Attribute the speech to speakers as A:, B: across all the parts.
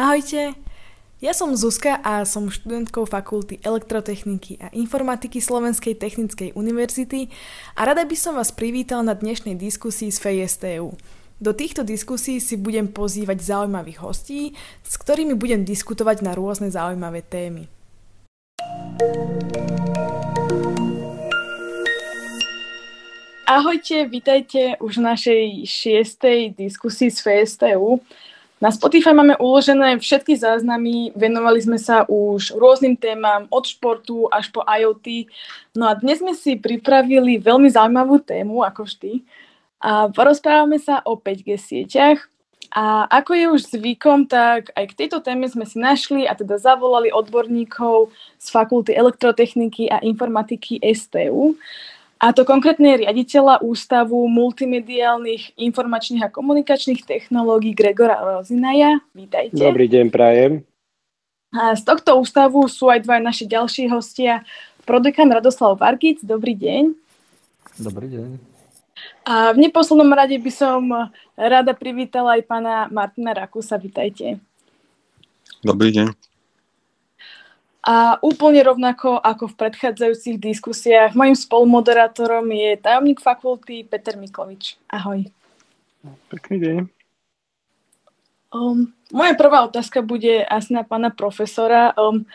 A: Ahojte, ja som Zuzka a som študentkou Fakulty elektrotechniky a informatiky Slovenskej technickej univerzity a rada by som vás privítal na dnešnej diskusii z FESTU. Do týchto diskusí si budem pozývať zaujímavých hostí, s ktorými budem diskutovať na rôzne zaujímavé témy. Ahojte, vítajte už v našej šiestej diskusii z FSTU. Na Spotify máme uložené všetky záznamy, venovali sme sa už rôznym témam, od športu až po IoT. No a dnes sme si pripravili veľmi zaujímavú tému, ako vždy. A porozprávame sa o 5G sieťach. A ako je už zvykom, tak aj k tejto téme sme si našli a teda zavolali odborníkov z Fakulty elektrotechniky a informatiky STU. A to konkrétne riaditeľa Ústavu multimediálnych informačných a komunikačných technológií Gregora Rozinaja. Vítajte.
B: Dobrý deň, prajem.
A: A z tohto ústavu sú aj dva naši ďalší hostia. Prodekan Radoslav Vargic, dobrý deň.
C: Dobrý deň.
A: A v neposlednom rade by som rada privítala aj pána Martina Rakusa. Vítajte.
D: Dobrý deň.
A: A úplne rovnako ako v predchádzajúcich diskusiách, mojim spolumoderátorom je tajomník fakulty Peter Miklovič. Ahoj.
D: Pekný deň.
A: Um, moja prvá otázka bude asi na pána profesora. Um,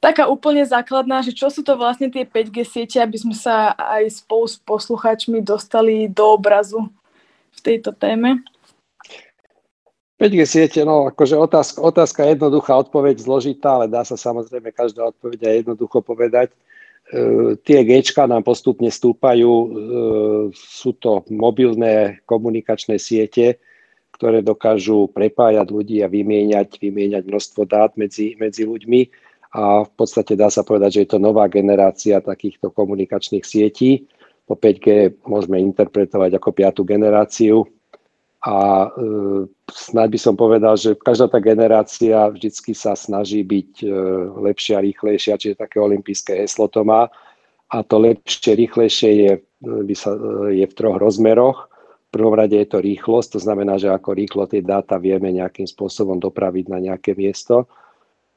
A: taká úplne základná, že čo sú to vlastne tie 5G siete, aby sme sa aj spolu s poslucháčmi dostali do obrazu v tejto téme?
B: 5G siete, no akože otázka, otázka jednoduchá, odpoveď zložitá, ale dá sa samozrejme každá odpoveď aj jednoducho povedať. E, tie G nám postupne stúpajú, e, sú to mobilné komunikačné siete, ktoré dokážu prepájať ľudí a vymieňať, vymieňať množstvo dát medzi, medzi ľuďmi a v podstate dá sa povedať, že je to nová generácia takýchto komunikačných sietí. Po 5G môžeme interpretovať ako piatú generáciu, a e, snáď by som povedal, že každá tá generácia vždycky sa snaží byť e, lepšia, rýchlejšia, čiže také olympijské heslo to má. A to lepšie, rýchlejšie je, by sa, je v troch rozmeroch. V prvom rade je to rýchlosť, to znamená, že ako rýchlo tie dáta vieme nejakým spôsobom dopraviť na nejaké miesto.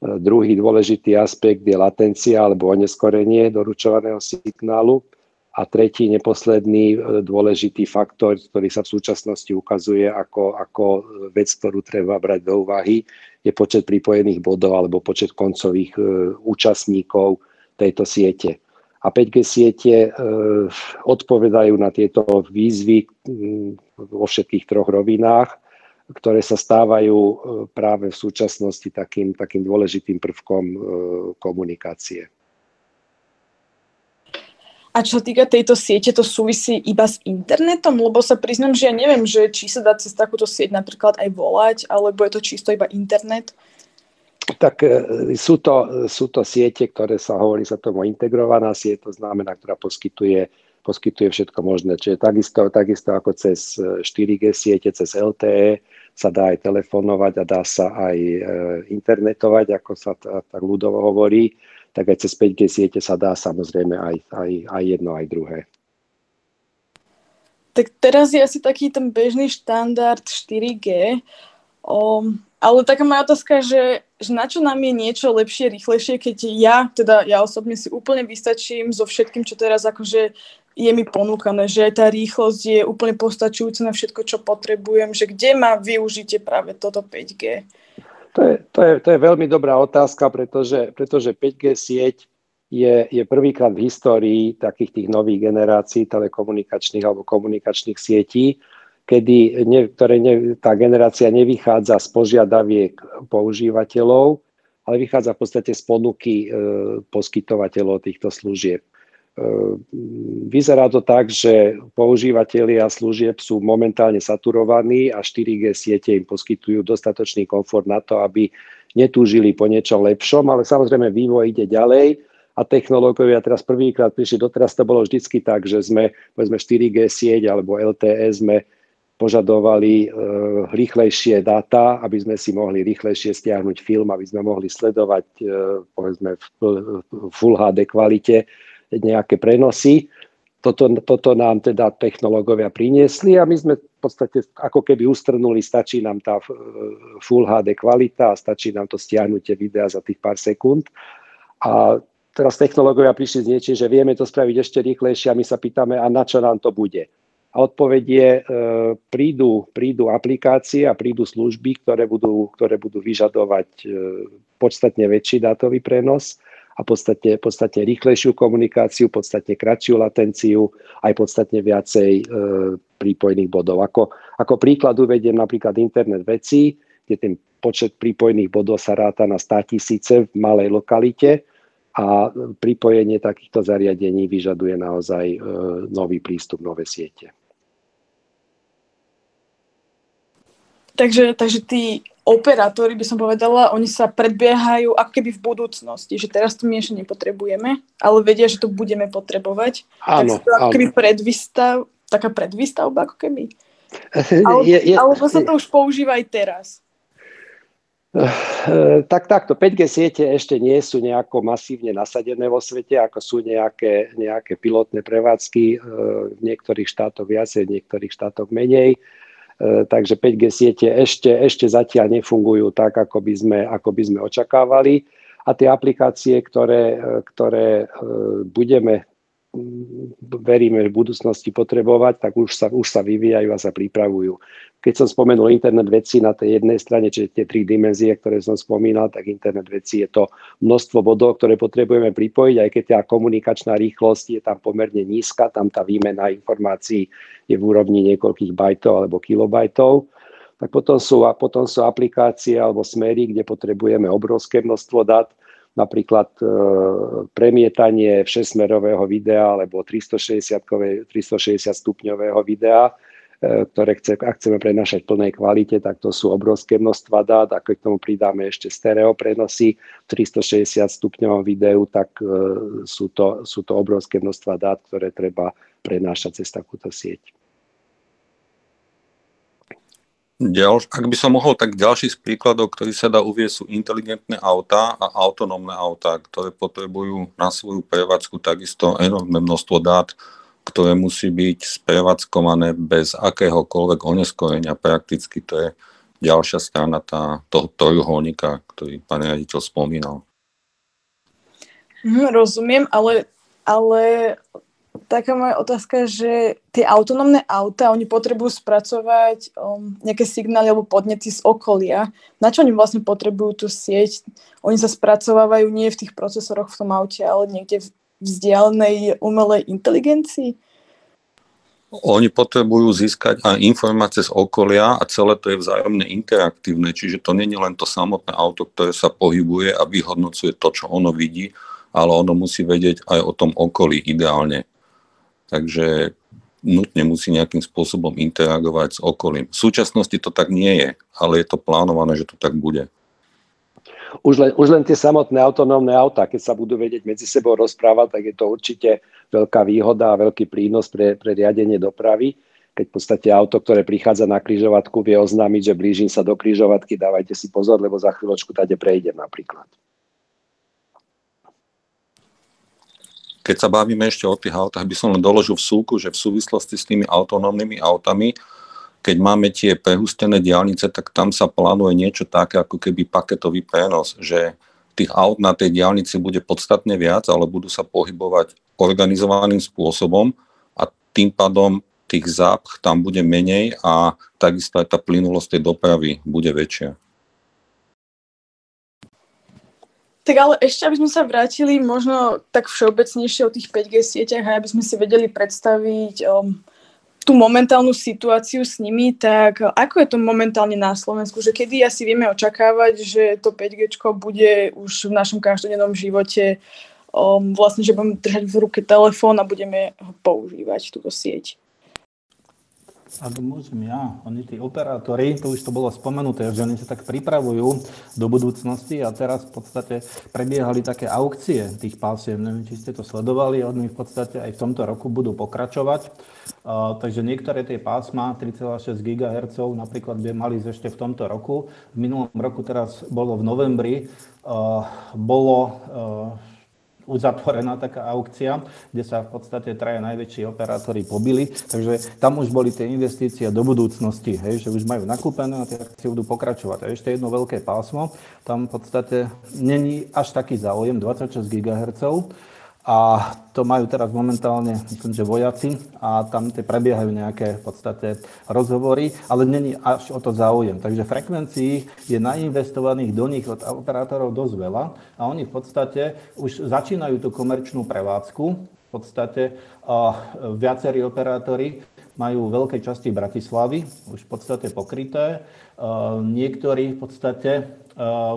B: E, druhý dôležitý aspekt je latencia alebo oneskorenie doručovaného signálu. A tretí, neposledný e, dôležitý faktor, ktorý sa v súčasnosti ukazuje ako, ako vec, ktorú treba brať do úvahy, je počet pripojených bodov alebo počet koncových e, účastníkov tejto siete. A 5G siete e, odpovedajú na tieto výzvy vo všetkých troch rovinách, ktoré sa stávajú práve v súčasnosti takým, takým dôležitým prvkom komunikácie.
A: A čo týka tejto siete, to súvisí iba s internetom? Lebo sa priznám, že ja neviem, že či sa dá cez takúto sieť napríklad aj volať, alebo je to čisto iba internet?
B: Tak e, sú to, sú to siete, ktoré sa hovorí sa tomu integrovaná sieť, to znamená, ktorá poskytuje, poskytuje všetko možné. Čiže takisto, takisto ako cez 4G siete, cez LTE sa dá aj telefonovať a dá sa aj e, internetovať, ako sa tak ľudovo hovorí tak aj cez 5G siete sa dá samozrejme aj, aj, aj jedno, aj druhé.
A: Tak teraz je asi taký ten bežný štandard 4G, um, ale taká moja otázka, že, že na čo nám je niečo lepšie, rýchlejšie, keď ja, teda ja osobne si úplne vystačím so všetkým, čo teraz akože je mi ponúkané, že tá rýchlosť je úplne postačujúca na všetko, čo potrebujem, že kde má využite práve toto 5G?
B: To je, to, je, to je veľmi dobrá otázka, pretože, pretože 5G sieť je, je prvýkrát v histórii takých tých nových generácií telekomunikačných alebo komunikačných sietí, kedy ne, ktoré ne, tá generácia nevychádza z požiadaviek používateľov, ale vychádza v podstate z ponuky e, poskytovateľov týchto služieb. Ehm, vyzerá to tak, že používateľia služieb sú momentálne saturovaní a 4G siete im poskytujú dostatočný komfort na to, aby netúžili po niečom lepšom, ale samozrejme vývoj ide ďalej a technológovia teraz prvýkrát prišli, doteraz to bolo vždycky tak, že sme povedzme 4G sieť alebo LTE sme požadovali e, rýchlejšie dáta, aby sme si mohli rýchlejšie stiahnuť film, aby sme mohli sledovať e, povedzme v Full HD kvalite nejaké prenosy. toto, toto nám teda technológovia priniesli a my sme v podstate ako keby ustrnuli, stačí nám tá Full HD kvalita a stačí nám to stiahnutie videa za tých pár sekúnd. A teraz technológovia prišli s niečím, že vieme to spraviť ešte rýchlejšie a my sa pýtame, a na čo nám to bude. A odpoveď je, e, prídu, prídu aplikácie a prídu služby, ktoré budú, ktoré budú vyžadovať e, podstatne väčší dátový prenos a podstatne, podstatne rýchlejšiu komunikáciu, podstatne kratšiu latenciu, aj podstatne viacej e, prípojných bodov. Ako, ako príklad uvediem napríklad internet vecí, kde ten počet prípojných bodov sa ráta na 100 tisíce v malej lokalite a pripojenie takýchto zariadení vyžaduje naozaj e, nový prístup, nové siete.
A: Takže, takže tí operátori, by som povedala, oni sa predbiehajú ako keby v budúcnosti, že teraz to my ešte nepotrebujeme, ale vedia, že to budeme potrebovať.
B: Áno,
A: tak to ako keby predvystav, taká predvystavba ako keby. Ale, je, je, alebo sa to už používa aj teraz.
B: Uh, tak takto, 5G siete ešte nie sú nejako masívne nasadené vo svete, ako sú nejaké, nejaké pilotné prevádzky, uh, v niektorých štátoch viacej, v niektorých štátoch menej. Takže 5G siete ešte, ešte zatiaľ nefungujú tak, ako by sme, ako by sme očakávali. A tie aplikácie, ktoré, e, ktoré e, budeme veríme v budúcnosti potrebovať, tak už sa, už sa vyvíjajú a sa pripravujú. Keď som spomenul internet veci na tej jednej strane, čiže tie tri dimenzie, ktoré som spomínal, tak internet veci je to množstvo bodov, ktoré potrebujeme pripojiť, aj keď tá komunikačná rýchlosť je tam pomerne nízka, tam tá výmena informácií je v úrovni niekoľkých bajtov alebo kilobajtov. Tak potom sú, a potom sú aplikácie alebo smery, kde potrebujeme obrovské množstvo dát, napríklad e, premietanie 6-smerového videa alebo 360, 360 stupňového videa, e, ktoré chce, ak chceme prenašať v plnej kvalite, tak to sú obrovské množstva dát. Ak k tomu pridáme ešte stereo prenosy v 360 stupňovom videu, tak e, sú to, sú to obrovské množstva dát, ktoré treba prenášať cez takúto sieť.
D: Ďalš, ak by som mohol, tak ďalší z príkladov, ktorý sa dá uvieť, sú inteligentné autá a autonómne autá, ktoré potrebujú na svoju prevádzku takisto enormné množstvo dát, ktoré musí byť sprevádzkované bez akéhokoľvek oneskorenia. Prakticky to je ďalšia strana tá, toho trojuholníka, ktorý pán riaditeľ spomínal.
A: Hm, rozumiem, ale, ale taká moja otázka, že tie autonómne auta, oni potrebujú spracovať um, nejaké signály alebo podnety z okolia. Na čo oni vlastne potrebujú tú sieť? Oni sa spracovávajú nie v tých procesoroch v tom aute, ale niekde v vzdialenej umelej inteligencii?
D: Oni potrebujú získať aj informácie z okolia a celé to je vzájomne interaktívne, čiže to nie je len to samotné auto, ktoré sa pohybuje a vyhodnocuje to, čo ono vidí, ale ono musí vedieť aj o tom okolí ideálne takže nutne musí nejakým spôsobom interagovať s okolím. V súčasnosti to tak nie je, ale je to plánované, že to tak bude.
B: Už len, už len tie samotné autonómne autá, keď sa budú vedieť medzi sebou rozprávať, tak je to určite veľká výhoda a veľký prínos pre, pre riadenie dopravy. Keď v podstate auto, ktoré prichádza na križovatku, vie oznámiť, že blížim sa do križovatky, dávajte si pozor, lebo za chvíľočku tade prejdem napríklad.
D: Keď sa bavíme ešte o tých autách, by som len doložil v súku, že v súvislosti s tými autonómnymi autami, keď máme tie prehustené diálnice, tak tam sa plánuje niečo také, ako keby paketový prenos, že tých aut na tej diálnici bude podstatne viac, ale budú sa pohybovať organizovaným spôsobom a tým pádom tých zápch tam bude menej a takisto aj tá plynulosť tej dopravy bude väčšia.
A: Tak ale ešte, aby sme sa vrátili možno tak všeobecnejšie o tých 5G sieťach a aby sme si vedeli predstaviť um, tú momentálnu situáciu s nimi, tak ako je to momentálne na Slovensku? Že kedy asi vieme očakávať, že to 5G bude už v našom každodennom živote um, vlastne, že budeme držať v ruke telefón a budeme ho používať, túto sieť?
C: Ak môžem ja, oni tí operátori, to už to bolo spomenuté, že oni sa tak pripravujú do budúcnosti a teraz v podstate prebiehali také aukcie tých pásiev, neviem, či ste to sledovali, oni v podstate aj v tomto roku budú pokračovať. Uh, takže niektoré tie pásma 3,6 GHz napríklad by mali ešte v tomto roku. V minulom roku teraz bolo v novembri, uh, bolo uh, uzatvorená taká aukcia, kde sa v podstate traja najväčší operátori pobili, takže tam už boli tie investície do budúcnosti, hej, že už majú nakúpené a tie akcie budú pokračovať. A ešte jedno veľké pásmo, tam v podstate není až taký záujem, 26 GHz, a to majú teraz momentálne, myslím, že vojaci a tam tie prebiehajú nejaké v podstate rozhovory, ale není až o to záujem. Takže frekvencií je nainvestovaných do nich od operátorov dosť veľa a oni v podstate už začínajú tú komerčnú prevádzku. V podstate a viacerí operátori majú veľké časti Bratislavy, už v podstate pokryté. Niektorí v podstate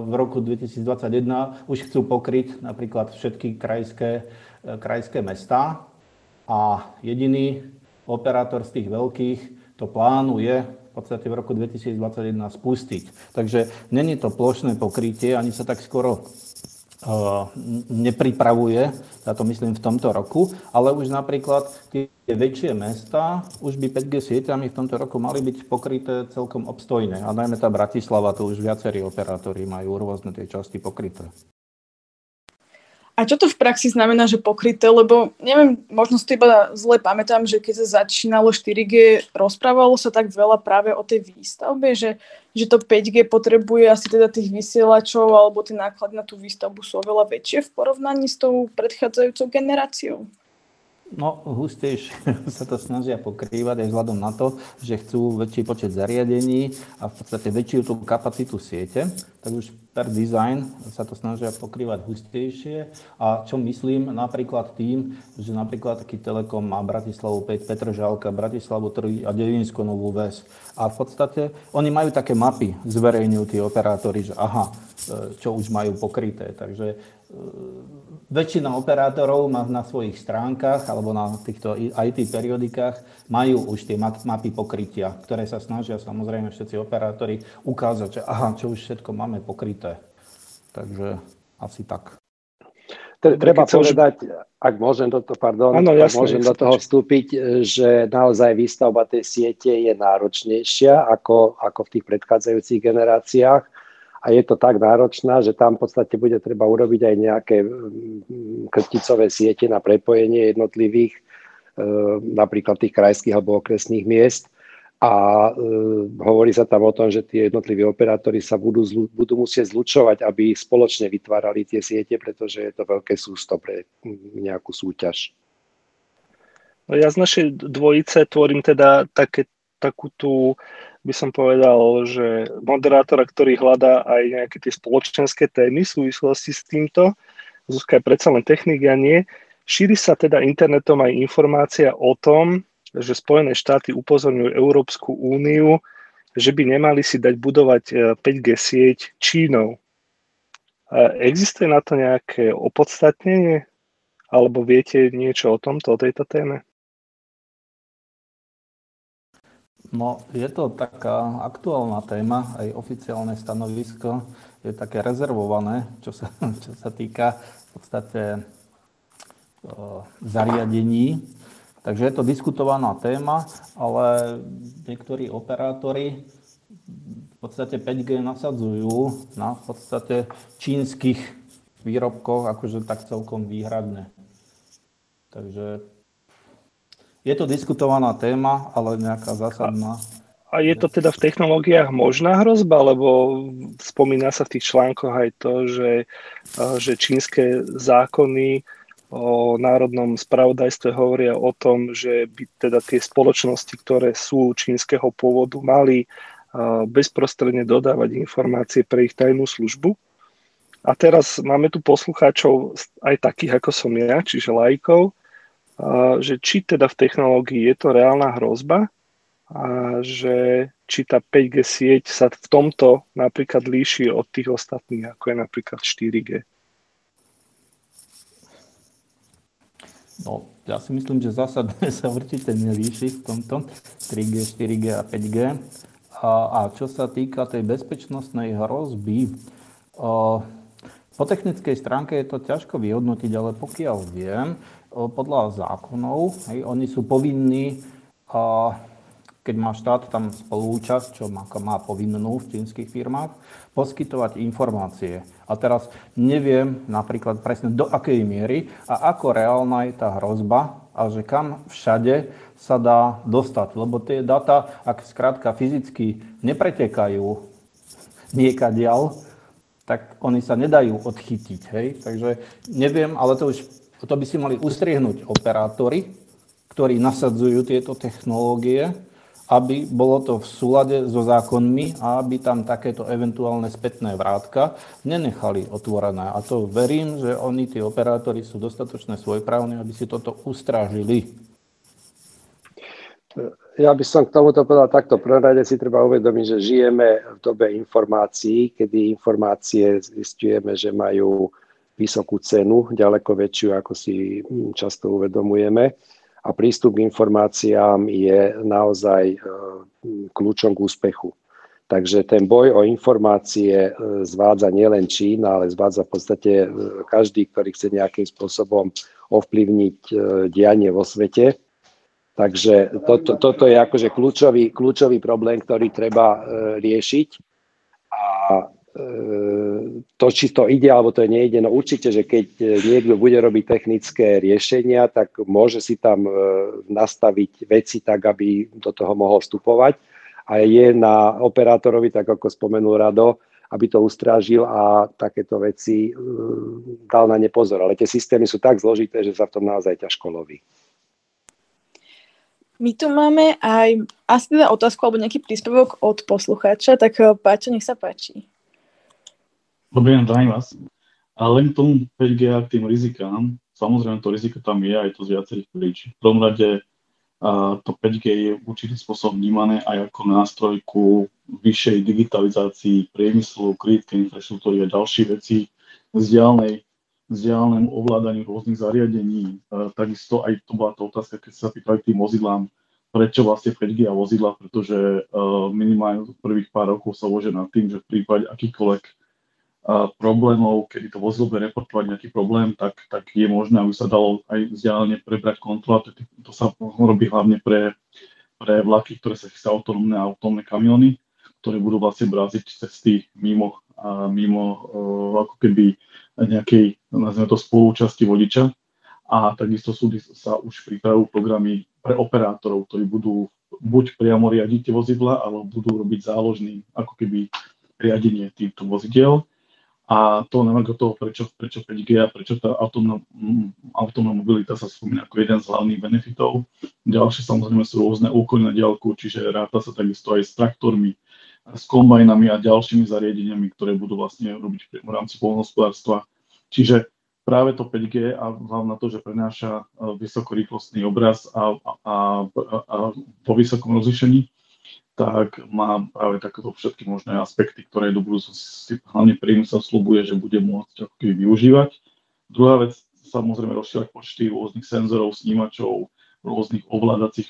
C: v roku 2021 už chcú pokryť napríklad všetky krajské, e, krajské mestá a jediný operátor z tých veľkých to plánuje v podstate v roku 2021 spustiť. Takže není to plošné pokrytie, ani sa tak skoro nepripravuje, ja to myslím v tomto roku, ale už napríklad tie väčšie mesta už by 5G sieťami v tomto roku mali byť pokryté celkom obstojne. A najmä tá Bratislava, to už viacerí operátori majú rôzne tie časti pokryté.
A: A čo to v praxi znamená, že pokryté? Lebo neviem, možno si to iba zle pamätám, že keď sa začínalo 4G, rozprávalo sa tak veľa práve o tej výstavbe, že, že to 5G potrebuje asi teda tých vysielačov alebo tie náklady na tú výstavbu sú oveľa väčšie v porovnaní s tou predchádzajúcou generáciou.
C: No, hustejšie sa to snažia pokrývať aj vzhľadom na to, že chcú väčší počet zariadení a v podstate väčšiu tú kapacitu siete, tak už per design sa to snažia pokrývať hustejšie. A čo myslím napríklad tým, že napríklad taký Telekom má Bratislavu 5, Petržalka, Bratislavu 3 a Devinsko Novú Ves. A v podstate oni majú také mapy, zverejňujú tí operátori, že aha, e, čo už majú pokryté. Takže väčšina operátorov má na svojich stránkach alebo na týchto IT periodikách majú už tie mapy pokrytia, ktoré sa snažia samozrejme všetci operátori ukázať, že aha, čo už všetko máme pokryté. Takže asi tak.
B: Treba povedať, ak môžem do toho, pardon, ano, jasne, ak môžem do toho vstúpiť, že naozaj výstavba tej siete je náročnejšia ako, ako v tých predchádzajúcich generáciách a je to tak náročná, že tam v podstate bude treba urobiť aj nejaké mm, krticové siete na prepojenie jednotlivých, e, napríklad tých krajských alebo okresných miest. A e, hovorí sa tam o tom, že tie jednotliví operátori sa budú, budú musieť zlučovať, aby spoločne vytvárali tie siete, pretože je to veľké sústo pre mm, nejakú súťaž.
E: No ja z našej dvojice tvorím teda také, takú tú by som povedal, že moderátora, ktorý hľadá aj nejaké tie spoločenské témy v súvislosti s týmto, Zuzka je predsa len technik, ja nie, šíri sa teda internetom aj informácia o tom, že Spojené štáty upozorňujú Európsku úniu, že by nemali si dať budovať 5G e, sieť Čínou. Existuje na to nejaké opodstatnenie? Alebo viete niečo o tomto, o tejto téme?
C: No, je to taká aktuálna téma, aj oficiálne stanovisko je také rezervované, čo sa, čo sa týka v podstate o, zariadení. Takže je to diskutovaná téma, ale niektorí operátori v podstate 5G nasadzujú na v podstate čínskych výrobkoch, akože tak celkom výhradne. Takže je to diskutovaná téma, ale nejaká zásadná.
E: A je to teda v technológiách možná hrozba, lebo spomína sa v tých článkoch aj to, že, že čínske zákony o národnom spravodajstve hovoria o tom, že by teda tie spoločnosti, ktoré sú čínskeho pôvodu, mali bezprostredne dodávať informácie pre ich tajnú službu. A teraz máme tu poslucháčov aj takých, ako som ja, čiže lajkov, že či teda v technológii je to reálna hrozba a že či tá 5G sieť sa v tomto napríklad líši od tých ostatných, ako je napríklad 4G.
C: No, ja si myslím, že zásadne sa určite nelíši v tomto 3G, 4G a 5G. A, a čo sa týka tej bezpečnostnej hrozby, o, po technickej stránke je to ťažko vyhodnotiť, ale pokiaľ viem, podľa zákonov, hej, oni sú povinní a, keď má štát tam spolúčasť, čo má, má povinnú v čínskych firmách, poskytovať informácie. A teraz neviem napríklad presne do akej miery a ako reálna je tá hrozba a že kam všade sa dá dostať. Lebo tie data, ak skrátka fyzicky nepretekajú niekadiaľ, tak oni sa nedajú odchytiť. Hej? Takže neviem, ale to už to by si mali ustriehnúť operátori, ktorí nasadzujú tieto technológie aby bolo to v súlade so zákonmi a aby tam takéto eventuálne spätné vrátka nenechali otvorené. A to verím, že oni, tí operátori, sú dostatočne svojprávni, aby si toto ustrážili.
B: Ja by som k tomuto povedal takto. Prvom rade si treba uvedomiť, že žijeme v dobe informácií, kedy informácie zistujeme, že majú vysokú cenu, ďaleko väčšiu, ako si často uvedomujeme a prístup k informáciám je naozaj e, kľúčom k úspechu. Takže ten boj o informácie e, zvádza nielen Čína, ale zvádza v podstate e, každý, ktorý chce nejakým spôsobom ovplyvniť dianie vo svete. Takže toto, toto je akože kľúčový, kľúčový problém, ktorý treba riešiť. A to, či to ide alebo to nejde, no určite, že keď e, niekto bude robiť technické riešenia, tak môže si tam e, nastaviť veci tak, aby do toho mohol vstupovať. A je na operátorovi, tak ako spomenul Rado, aby to ustrážil a takéto veci e, dal na ne pozor. Ale tie systémy sú tak zložité, že sa v tom naozaj ťažko loví.
A: My tu máme aj asi teda otázku alebo nejaký príspevok od poslucháča, tak Páťo, nech sa páči.
F: Dobrý deň, zdravím vás. A len k tomu 5G a k tým rizikám, samozrejme to riziko tam je aj to z viacerých príčin. V prvom rade to 5G je určitým spôsobom vnímané aj ako nástroj ku vyššej digitalizácii priemyslu, kritickej infraštruktúry a ďalšie veci, vzdialenej, vzdialenému ovládaniu rôznych zariadení. Takisto aj to bola tá otázka, keď sa pýtali tým vozidlám, prečo vlastne 5G a vozidla, pretože minimálne prvých pár rokov sa uvažuje nad tým, že v prípade akýkoľvek problémov, kedy to vozidlo bude reportovať nejaký problém, tak, tak je možné, aby sa dalo aj vzdialene prebrať kontrola. To, to sa robí hlavne pre, pre vlaky, ktoré sa chystajú autonómne a autonómne kamiony, ktoré budú vlastne braziť cesty mimo, a mimo uh, ako keby nejakej, nazvime to, spolúčasti vodiča. A takisto sú, sa už pripravujú programy pre operátorov, ktorí budú buď priamo riadiť vozidla, alebo budú robiť záložný ako keby riadenie týchto vozidiel a to na toho, prečo, prečo 5G a prečo tá autonómna mobilita sa spomína ako jeden z hlavných benefitov. Ďalšie samozrejme sú rôzne úkony na diálku, čiže ráta sa takisto aj s traktormi, s kombajnami a ďalšími zariadeniami, ktoré budú vlastne robiť v rámci polnohospodárstva. Čiže práve to 5G a hlavne to, že prenáša e, vysokorýchlostný obraz a, a, a, a po vysokom rozlišení, tak má práve takéto všetky možné aspekty, ktoré do budúcnosti hlavne priemysel slubuje, že bude môcť využívať. Druhá vec, samozrejme rozšírať počty rôznych senzorov, snímačov, rôznych ovládacích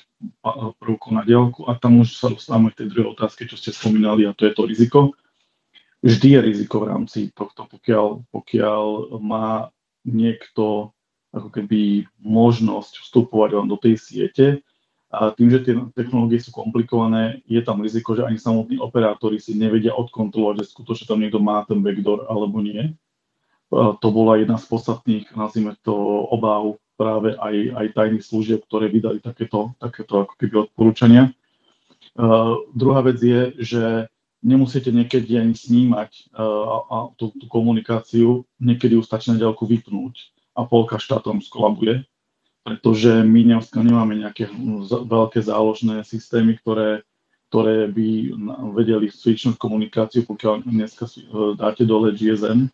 F: prvkov na diálku a tam už sa dostávame k tej druhej otázke, čo ste spomínali a to je to riziko. Vždy je riziko v rámci tohto, pokiaľ, pokiaľ má niekto ako keby možnosť vstupovať len do tej siete, a tým, že tie technológie sú komplikované, je tam riziko, že ani samotní operátori si nevedia odkontrolovať, že skutočne tam niekto má ten backdoor alebo nie. To bola jedna z podstatných, nazvime to, obáv práve aj, aj tajných služieb, ktoré vydali takéto, takéto ako keby odporúčania. Uh, druhá vec je, že nemusíte niekedy ani snímať uh, a tú, tú komunikáciu, niekedy ju stačí na ďalku vypnúť a polka štátom skolabuje pretože my dneska nemáme nejaké veľké záložné systémy, ktoré, ktoré by vedeli switchnúť komunikáciu, pokiaľ dneska dáte dole GSM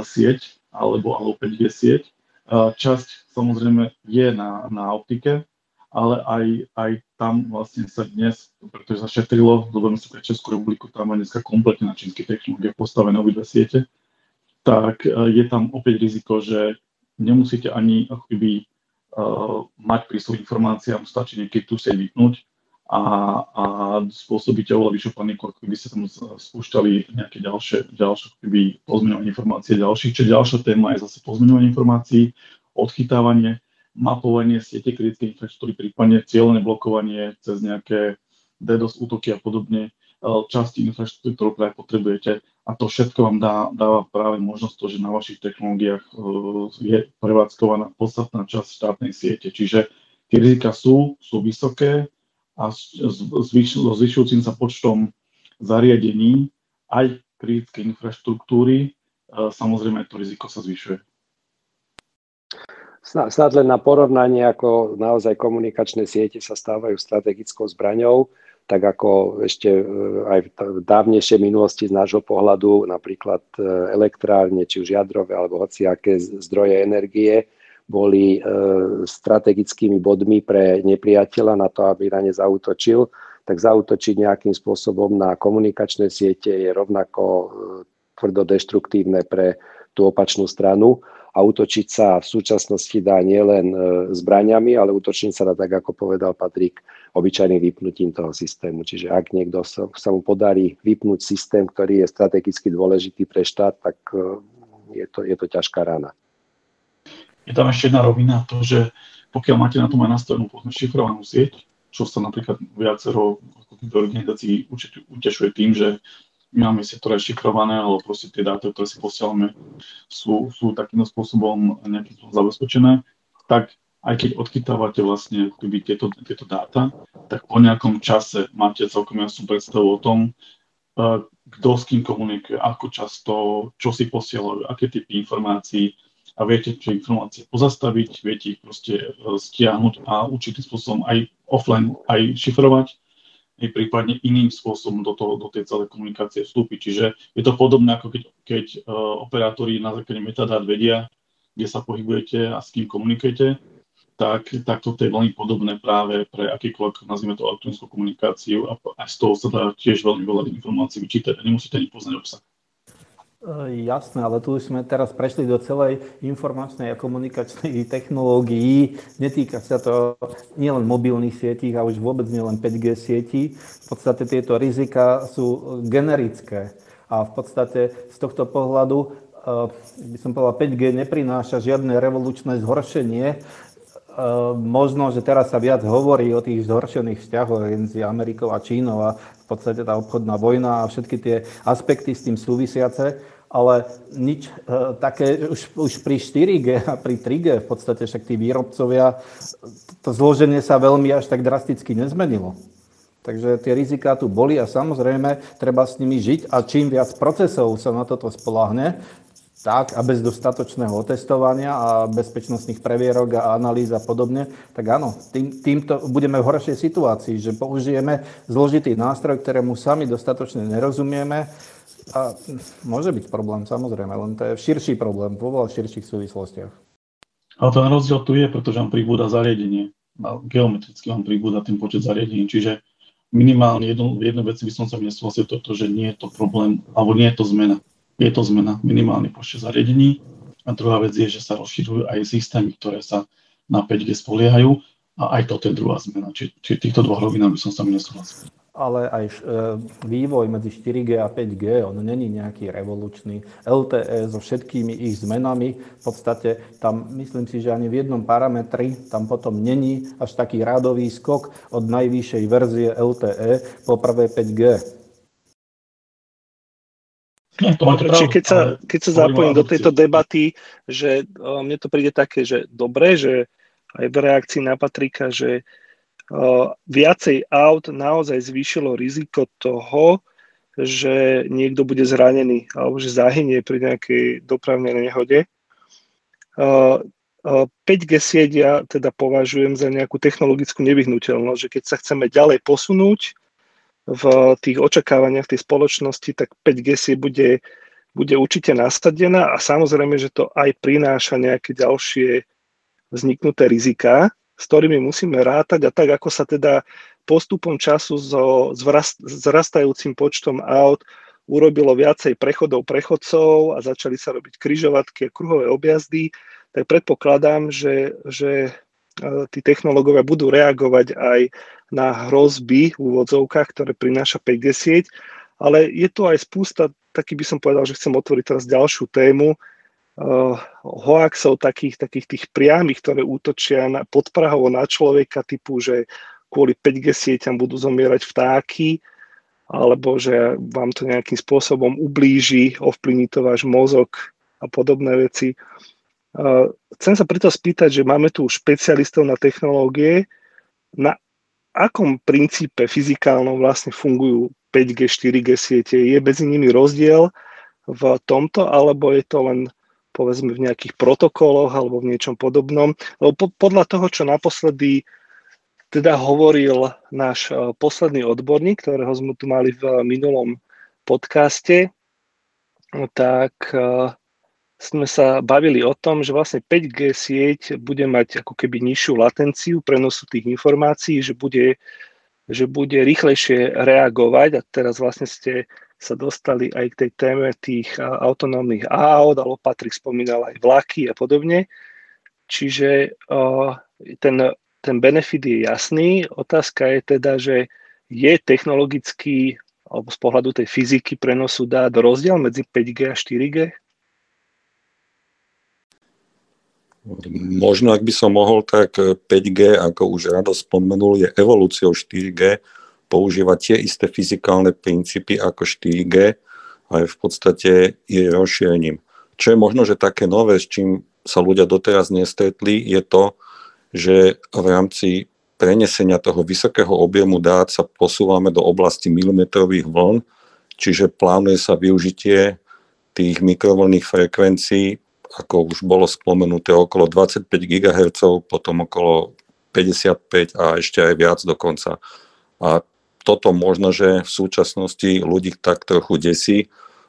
F: sieť alebo, alebo 5G sieť. Časť samozrejme je na, na optike, ale aj, aj tam vlastne sa dnes, pretože sa šetrilo, zoberme si pre Českú republiku, tam je dneska kompletne na čínskych technológiách postavené obidve siete, tak je tam opäť riziko, že nemusíte ani ako mať prístup k informáciám, stačí niekedy tu sieť vypnúť a, a spôsobíte oveľa vyššiu paniku, ako keby ste tam spúšťali nejaké ďalšie, ďalšie pozmeňovanie informácie ďalších. Čiže ďalšia téma je zase pozmeňovanie informácií, odchytávanie. mapovanie siete kritickej infraštruktúry, prípadne cieľné blokovanie cez nejaké DDoS útoky a podobne, časti infraštruktúry, ktorú práve potrebujete. A to všetko vám dá, dáva práve možnosť to, že na vašich technológiách je prevádzkovaná podstatná časť štátnej siete. Čiže tie rizika sú, sú vysoké a s, zvyšujúcim sa počtom zariadení aj kritickej infraštruktúry, samozrejme to riziko sa zvyšuje.
B: Snad len na porovnanie, ako naozaj komunikačné siete sa stávajú strategickou zbraňou, tak ako ešte e, aj v dávnejšej minulosti z nášho pohľadu napríklad e, elektrárne, či už jadrové alebo hociaké zdroje energie, boli e, strategickými bodmi pre nepriateľa na to, aby na ne zautočil, tak zautočiť nejakým spôsobom na komunikačné siete je rovnako tvrdo deštruktívne pre tú opačnú stranu a útočiť sa v súčasnosti dá nielen e, zbraniami, ale útočiť sa dá, tak ako povedal Patrik, obyčajným vypnutím toho systému. Čiže ak niekto sa, sa mu podarí vypnúť systém, ktorý je strategicky dôležitý pre štát, tak e, je to, je to ťažká rána.
F: Je tam ešte jedna rovina, to, že pokiaľ máte na tom aj nastavenú šifrovanú sieť, čo sa napríklad viacero organizácií utešuje tým, že máme si to rešifrované, alebo proste tie dáta, ktoré si posielame, sú, sú takým spôsobom nejakým spôsobom zabezpečené, tak aj keď odkytávate vlastne tieto, tieto dáta, tak po nejakom čase máte celkom jasnú predstavu o tom, uh, kto s kým komunikuje, ako často, čo si posielajú, aké typy informácií a viete tie informácie pozastaviť, viete ich proste uh, stiahnuť a určitým spôsobom aj offline aj šifrovať prípadne iným spôsobom do, toho, do tej celej komunikácie vstúpiť. Čiže je to podobné, ako keď, keď uh, operátori na základe metadát vedia, kde sa pohybujete a s kým komunikujete, tak, tak toto je veľmi podobné práve pre akýkoľvek, nazvime to elektronickú komunikáciu a aj z toho sa dá tiež veľmi veľa informácií vyčítať a nemusíte ani poznať obsah.
C: E, jasné, ale tu už sme teraz prešli do celej informačnej a komunikačnej technológií. Netýka sa to nielen mobilných sietí a už vôbec nielen 5G sietí. V podstate tieto rizika sú generické. A v podstate z tohto pohľadu e, by som povedal, 5G neprináša žiadne revolučné zhoršenie. E, možno, že teraz sa viac hovorí o tých zhoršených vzťahoch medzi Amerikou a Čínou a podstate tá obchodná vojna a všetky tie aspekty s tým súvisiace ale nič e, také už, už pri 4G a pri 3G v podstate však tí výrobcovia, to zloženie sa veľmi až tak drasticky nezmenilo. Takže tie riziká tu boli a samozrejme treba s nimi žiť a čím viac procesov sa na toto spolahne, tak a bez dostatočného otestovania a bezpečnostných previerok a analýz a podobne, tak áno, tým, týmto budeme v horšej situácii, že použijeme zložitý nástroj, ktorému sami dostatočne nerozumieme, a môže byť problém, samozrejme, len to je širší problém, vo veľa širších súvislostiach.
F: Ale ten rozdiel tu je, pretože vám pribúda zariadenie. A geometricky vám pribúda ten počet zariadení. Čiže minimálne jednu, jednu vec by som sa nesúhlasil toto, že nie je to problém, alebo nie je to zmena. Je to zmena, minimálny počet zariadení. A druhá vec je, že sa rozširujú aj systémy, ktoré sa na 5G spoliehajú. A aj toto je druhá zmena. Či, či týchto dvoch rovinách by som sa nesúhlasil
C: ale aj e, vývoj medzi 4G a 5G, on není nejaký revolučný. LTE so všetkými ich zmenami, v podstate tam myslím si, že ani v jednom parametri tam potom není až taký rádový skok od najvyššej verzie LTE po prvé 5G.
E: Čiže keď sa, keď sa zapojím do tejto debaty, že mne to príde také, že dobre, že aj v reakcii na Patrika, že viacej aut naozaj zvýšilo riziko toho, že niekto bude zranený alebo že zahynie pri nejakej dopravnej nehode. 5G sieť ja teda považujem za nejakú technologickú nevyhnutelnosť, že keď sa chceme ďalej posunúť v tých očakávaniach tej spoločnosti, tak 5G sieť bude, bude určite nastadená a samozrejme, že to aj prináša nejaké ďalšie vzniknuté rizika, s ktorými musíme rátať a tak, ako sa teda postupom času so zrastajúcim počtom aut urobilo viacej prechodov prechodcov a začali sa robiť kryžovatky a kruhové objazdy, tak predpokladám, že, že e, tí technológovia budú reagovať aj na hrozby v úvodzovkách, ktoré prináša 5G sieť, ale je tu aj spústa, taký by som povedal, že chcem otvoriť teraz ďalšiu tému, uh, hoaxov, takých, takých tých priamých, ktoré útočia na, podprahovo na človeka, typu, že kvôli 5G sieťam budú zomierať vtáky, alebo že vám to nejakým spôsobom ublíži, ovplyvní to váš mozog a podobné veci. Uh, chcem sa preto spýtať, že máme tu špecialistov na technológie, na akom princípe fyzikálnom vlastne fungujú 5G, 4G siete? Je medzi nimi rozdiel v tomto, alebo je to len povedzme v nejakých protokoloch alebo v niečom podobnom? Lebo po, podľa toho, čo naposledy teda hovoril náš e, posledný odborník, ktorého sme tu mali v minulom podcaste, tak e, sme sa bavili o tom, že vlastne 5G sieť bude mať ako keby nižšiu latenciu prenosu tých informácií, že bude, že bude rýchlejšie reagovať a teraz vlastne ste sa dostali aj k tej téme tých autonómnych aut, alebo Patrik spomínal aj vlaky a podobne. Čiže ten, ten benefit je jasný. Otázka je teda, že je technologický alebo z pohľadu tej fyziky prenosu dát rozdiel medzi 5G a 4G?
D: Možno, ak by som mohol, tak 5G, ako už Rado spomenul, je evolúciou 4G, používa tie isté fyzikálne princípy ako 4G a v podstate je rozšírením. Čo je možno, že také nové, s čím sa ľudia doteraz nestretli, je to, že v rámci prenesenia toho vysokého objemu dát sa posúvame do oblasti milimetrových vln, čiže plánuje sa využitie tých mikrovlnných frekvencií ako už bolo spomenuté, okolo 25 GHz, potom okolo 55 a ešte aj viac dokonca. A toto možno, že v súčasnosti ľudí tak trochu desí,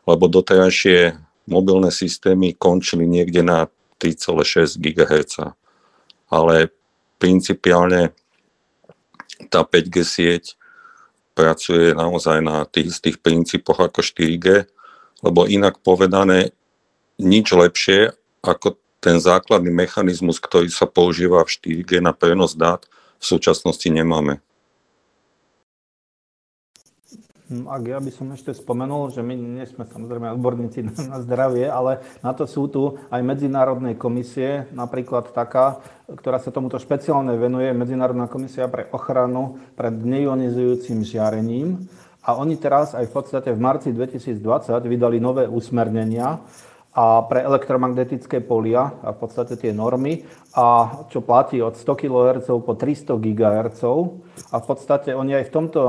D: lebo doterajšie mobilné systémy končili niekde na 3,6 GHz. Ale principiálne tá 5G sieť pracuje naozaj na tých istých princípoch ako 4G, lebo inak povedané, nič lepšie ako ten základný mechanizmus, ktorý sa používa v 4G na prenos dát, v súčasnosti nemáme.
C: Hm, ak ja by som ešte spomenul, že my nie sme samozrejme odborníci na zdravie, ale na to sú tu aj medzinárodné komisie, napríklad taká, ktorá sa tomuto špeciálne venuje, Medzinárodná komisia pre ochranu pred neionizujúcim žiarením. A oni teraz aj v podstate v marci 2020 vydali nové usmernenia, a pre elektromagnetické polia a v podstate tie normy a čo platí od 100 kHz po 300 GHz a v podstate oni aj v tomto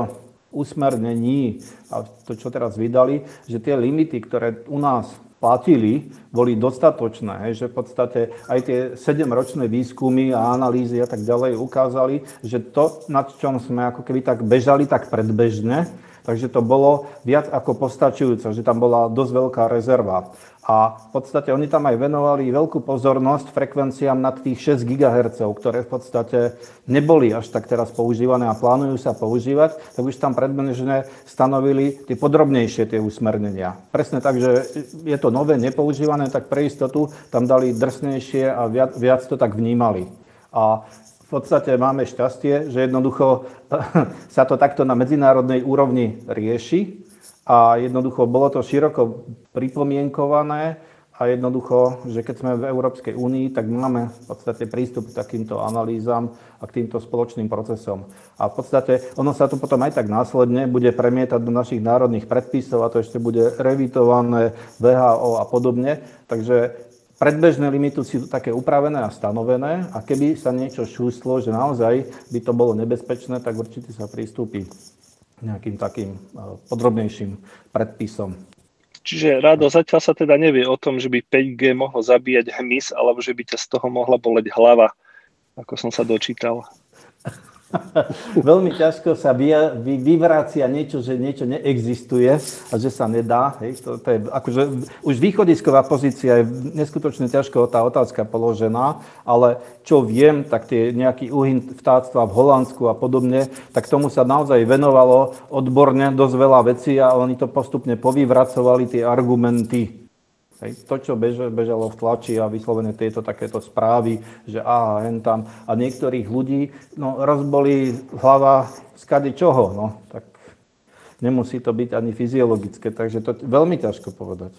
C: usmernení a to, čo teraz vydali, že tie limity, ktoré u nás platili, boli dostatočné, že v podstate aj tie 7-ročné výskumy a analýzy a tak ďalej ukázali, že to, nad čom sme ako keby tak bežali tak predbežne, takže to bolo viac ako postačujúce, že tam bola dosť veľká rezerva. A v podstate oni tam aj venovali veľkú pozornosť frekvenciám nad tých 6 GHz, ktoré v podstate neboli až tak teraz používané a plánujú sa používať, tak už tam predbežne stanovili tie podrobnejšie tie usmernenia. Presne tak, že je to nové, nepoužívané, tak pre istotu tam dali drsnejšie a viac, viac to tak vnímali. A v podstate máme šťastie, že jednoducho sa to takto na medzinárodnej úrovni rieši a jednoducho bolo to široko pripomienkované a jednoducho, že keď sme v Európskej únii, tak máme v podstate prístup k takýmto analýzam a k týmto spoločným procesom. A v podstate ono sa to potom aj tak následne bude premietať do našich národných predpisov a to ešte bude revitované VHO a podobne. Takže predbežné limity sú také upravené a stanovené a keby sa niečo šúslo, že naozaj by to bolo nebezpečné, tak určite sa pristúpi nejakým takým e, podrobnejším predpisom.
E: Čiže Rado, zatiaľ sa teda nevie o tom, že by 5G mohlo zabíjať hmyz, alebo že by ťa z toho mohla boleť hlava, ako som sa dočítal.
C: Veľmi ťažko sa vy, vy, vyvracia niečo, že niečo neexistuje a že sa nedá. Hej, to, to je, akože, už východisková pozícia je neskutočne ťažko tá otázka položená, ale čo viem, tak tie nejaký úhyn vtáctva v Holandsku a podobne, tak tomu sa naozaj venovalo odborne dosť veľa vecí a oni to postupne povyvracovali tie argumenty Hej, to, čo bež, bežalo v tlači a vyslovené tieto takéto správy, že aha, hen tam. A niektorých ľudí no, rozbolí hlava z kady čoho. No, tak nemusí to byť ani fyziologické, takže to veľmi ťažko povedať.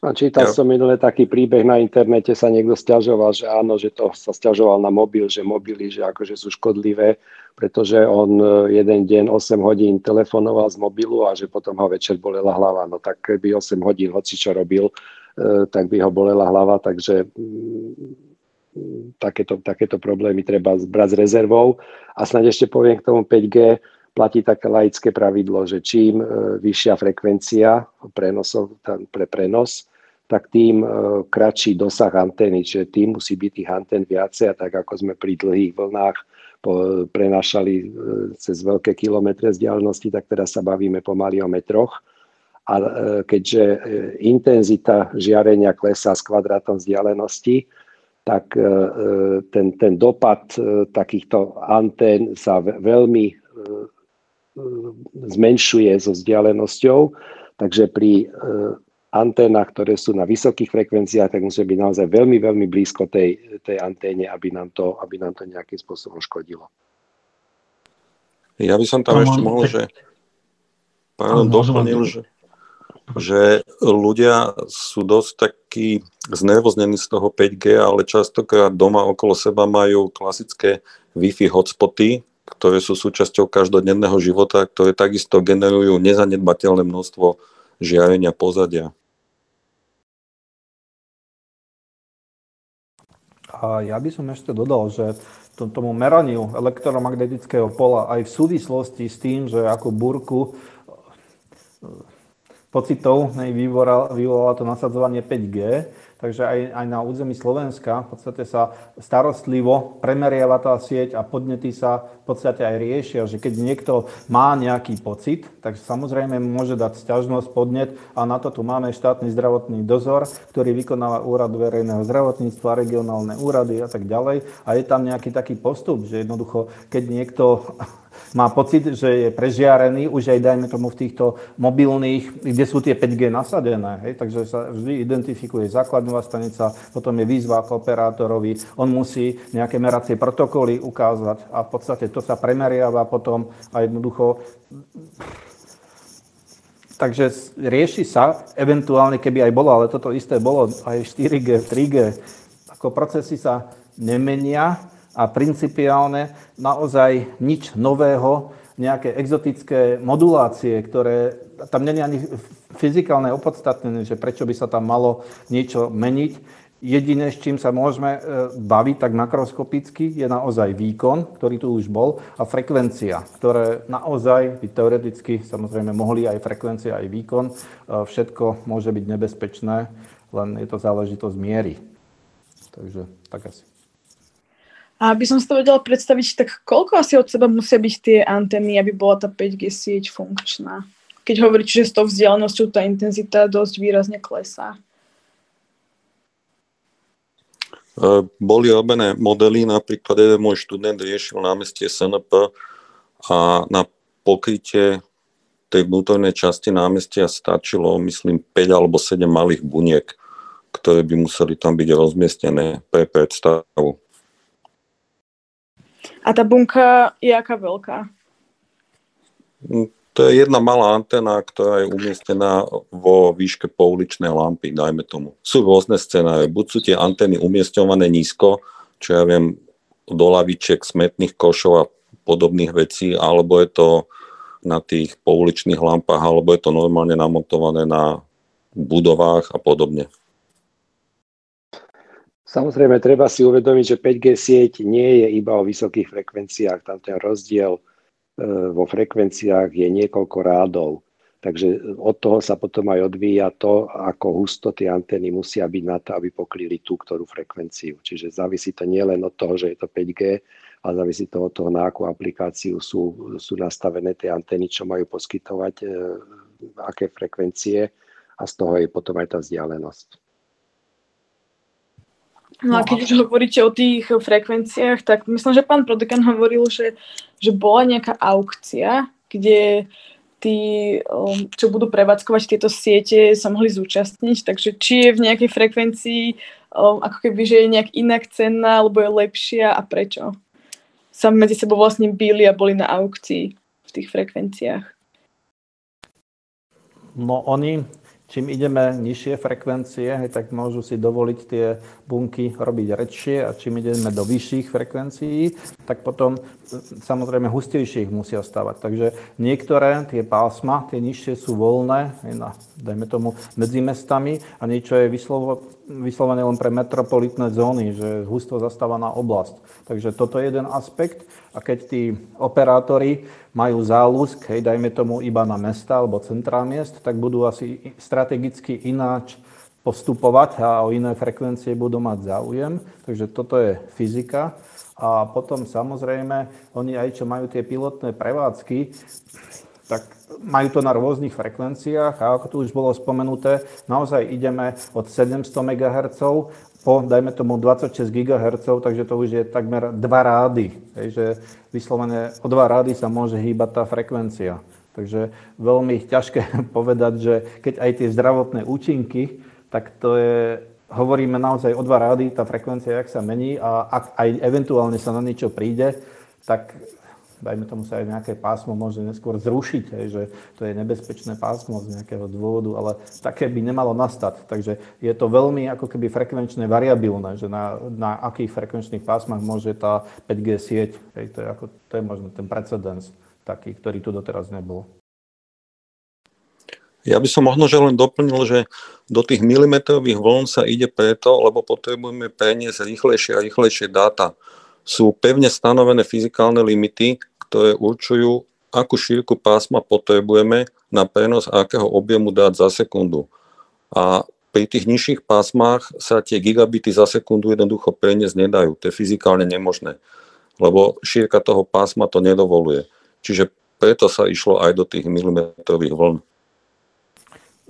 B: A čítal som minule taký príbeh na internete, sa niekto stiažoval, že áno, že to sa stiažoval na mobil, že mobily, že akože sú škodlivé, pretože on e, jeden deň 8 hodín telefonoval z mobilu a že potom ho večer bolela hlava. No tak keby 8 hodín hoci čo robil, e, tak by ho bolela hlava, takže mm, takéto, takéto problémy treba brať s rezervou. A snad ešte poviem k tomu 5G, platí také laické pravidlo, že čím e, vyššia frekvencia prenosov, pre prenos, tak tým kratší dosah antény, čiže tým musí byť tých antén viacej a tak ako sme pri dlhých vlnách prenašali e, cez veľké kilometre vzdialenosti, tak teraz sa bavíme pomaly o metroch. A e, keďže intenzita žiarenia klesá s kvadrátom vzdialenosti, tak ten, ten dopad takýchto antén sa veľmi zmenšuje so vzdialenosťou. Takže pri anténach, ktoré sú na vysokých frekvenciách, tak musia byť naozaj veľmi, veľmi blízko tej, tej anténe, aby nám, to, aby nám to nejakým spôsobom škodilo.
D: Ja by som tam no, ešte mohol, že pardon, doplnil, že, že ľudia sú dosť takí znervoznení z toho 5G, ale častokrát doma okolo seba majú klasické Wi-Fi hotspoty, ktoré sú súčasťou každodenného života, ktoré takisto generujú nezanedbateľné množstvo žiarenia pozadia.
C: A ja by som ešte dodal, že tomu meraniu elektromagnetického pola aj v súvislosti s tým, že ako burku pocitov vyvolalo to nasadzovanie 5G, takže aj, aj na území Slovenska v podstate sa starostlivo premeriava tá sieť a podnety sa v podstate aj riešia, že keď niekto má nejaký pocit, tak samozrejme môže dať sťažnosť, podnet a na to tu máme štátny zdravotný dozor, ktorý vykonáva úrad verejného zdravotníctva, regionálne úrady a tak ďalej. A je tam nejaký taký postup, že jednoducho, keď niekto má pocit, že je prežiarený, už aj dajme tomu v týchto mobilných, kde sú tie 5G nasadené. Hej? Takže sa vždy identifikuje základňová stanica, potom je výzva k operátorovi, on musí nejaké meracie protokoly ukázať a v podstate to sa premeriava potom a jednoducho Takže rieši sa, eventuálne keby aj bolo, ale toto isté bolo aj 4G, 3G, ako procesy sa nemenia, a principiálne naozaj nič nového, nejaké exotické modulácie, ktoré tam není ani fyzikálne opodstatnené, že prečo by sa tam malo niečo meniť. Jediné, s čím sa môžeme e, baviť tak makroskopicky, je naozaj výkon, ktorý tu už bol, a frekvencia, ktoré naozaj by teoreticky samozrejme mohli aj frekvencia, aj výkon. E, všetko môže byť nebezpečné, len je to záležitosť miery. Takže tak asi.
A: A aby som si to vedela predstaviť, tak koľko asi od seba musia byť tie antény, aby bola tá 5G sieť funkčná? Keď hovoríte, že s tou vzdialenosťou tá intenzita dosť výrazne klesá.
D: E, boli robené modely, napríklad jeden môj študent riešil námestie SNP a na pokrytie tej vnútornej časti námestia stačilo, myslím, 5 alebo 7 malých buniek, ktoré by museli tam byť rozmiestnené pre predstavu.
A: A tá bunka je aká veľká?
D: Mm, to je jedna malá antena, ktorá je umiestnená vo výške pouličnej lampy, dajme tomu. Sú rôzne scenáre. Buď sú tie antény umiestňované nízko, čo ja viem, do lavičiek, smetných košov a podobných vecí, alebo je to na tých pouličných lampách, alebo je to normálne namontované na budovách a podobne.
B: Samozrejme, treba si uvedomiť, že 5G sieť nie je iba o vysokých frekvenciách. Tam ten rozdiel e, vo frekvenciách je niekoľko rádov. Takže od toho sa potom aj odvíja to, ako husto tie antény musia byť na to, aby pokryli tú ktorú frekvenciu. Čiže závisí to nielen od toho, že je to 5G, ale závisí to od toho, na akú aplikáciu sú, sú nastavené tie antény, čo majú poskytovať, e, aké frekvencie a z toho je potom aj tá vzdialenosť.
A: No a keď už hovoríte o tých frekvenciách, tak myslím, že pán Prodekan hovoril, že, že bola nejaká aukcia, kde tí, um, čo budú prevádzkovať tieto siete, sa mohli zúčastniť. Takže či je v nejakej frekvencii, um, ako keby, že je nejak inak cenná, alebo je lepšia a prečo? Sa medzi sebou vlastne byli a boli na aukcii v tých frekvenciách.
C: No oni čím ideme nižšie frekvencie, tak môžu si dovoliť tie bunky robiť redšie a čím ideme do vyšších frekvencií, tak potom samozrejme hustejšie ich musia stavať. Takže niektoré tie pásma, tie nižšie sú voľné, na, dajme tomu medzi mestami a niečo je vyslovo, vyslovené len pre metropolitné zóny, že husto zastávaná oblasť. Takže toto je jeden aspekt. A keď tí operátori majú záľusk, hej, dajme tomu iba na mesta alebo centrá miest, tak budú asi strategicky ináč postupovať a o iné frekvencie budú mať záujem. Takže toto je fyzika. A potom samozrejme, oni aj čo majú tie pilotné prevádzky, tak majú to na rôznych frekvenciách a ako tu už bolo spomenuté, naozaj ideme od 700 MHz po, dajme tomu, 26 GHz, takže to už je takmer dva rády. Takže vyslovene o dva rády sa môže hýbať tá frekvencia. Takže veľmi ťažké povedať, že keď aj tie zdravotné účinky, tak to je, hovoríme naozaj o dva rády, tá frekvencia, jak sa mení a ak aj eventuálne sa na niečo príde, tak dajme tomu sa aj nejaké pásmo môže neskôr zrušiť, hej, že to je nebezpečné pásmo z nejakého dôvodu, ale také by nemalo nastať. Takže je to veľmi ako keby frekvenčne variabilné, že na, na akých frekvenčných pásmach môže tá 5G sieť. Hej, to, je ako, to je možno ten precedens taký, ktorý tu doteraz nebol.
D: Ja by som možno že len doplnil, že do tých milimetrových vln sa ide preto, lebo potrebujeme preniesť rýchlejšie a rýchlejšie dáta. Sú pevne stanovené fyzikálne limity, ktoré určujú, akú šírku pásma potrebujeme na prenos akého objemu dát za sekundu. A pri tých nižších pásmach sa tie gigabity za sekundu jednoducho preniesť nedajú. To je fyzikálne nemožné, lebo šírka toho pásma to nedovoluje. Čiže preto sa išlo aj do tých milimetrových vln.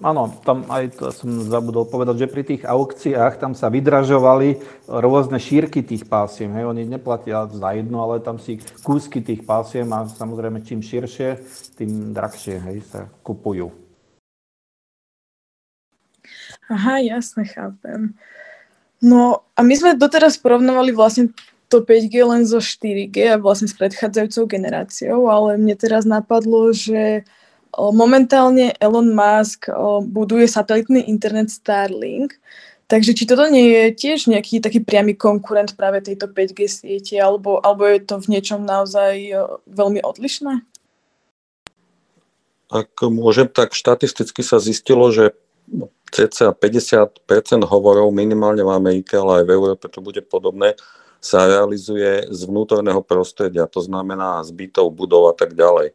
C: Áno, tam aj to som zabudol povedať, že pri tých aukciách tam sa vydražovali rôzne šírky tých pásiem. Hej. Oni neplatia za jedno, ale tam si kúsky tých pásiem a samozrejme čím širšie, tým drahšie hej, sa kupujú.
A: Aha, jasne, chápem. No a my sme doteraz porovnovali vlastne to 5G len zo 4G a vlastne s predchádzajúcou generáciou, ale mne teraz napadlo, že Momentálne Elon Musk buduje satelitný internet Starlink, takže či toto nie je tiež nejaký taký priamy konkurent práve tejto 5G siete, alebo, alebo je to v niečom naozaj veľmi odlišné?
D: Ak môžem, tak štatisticky sa zistilo, že cca 50% hovorov minimálne v Amerike, ale aj v Európe to bude podobné, sa realizuje z vnútorného prostredia, to znamená z bytov, budov a tak ďalej.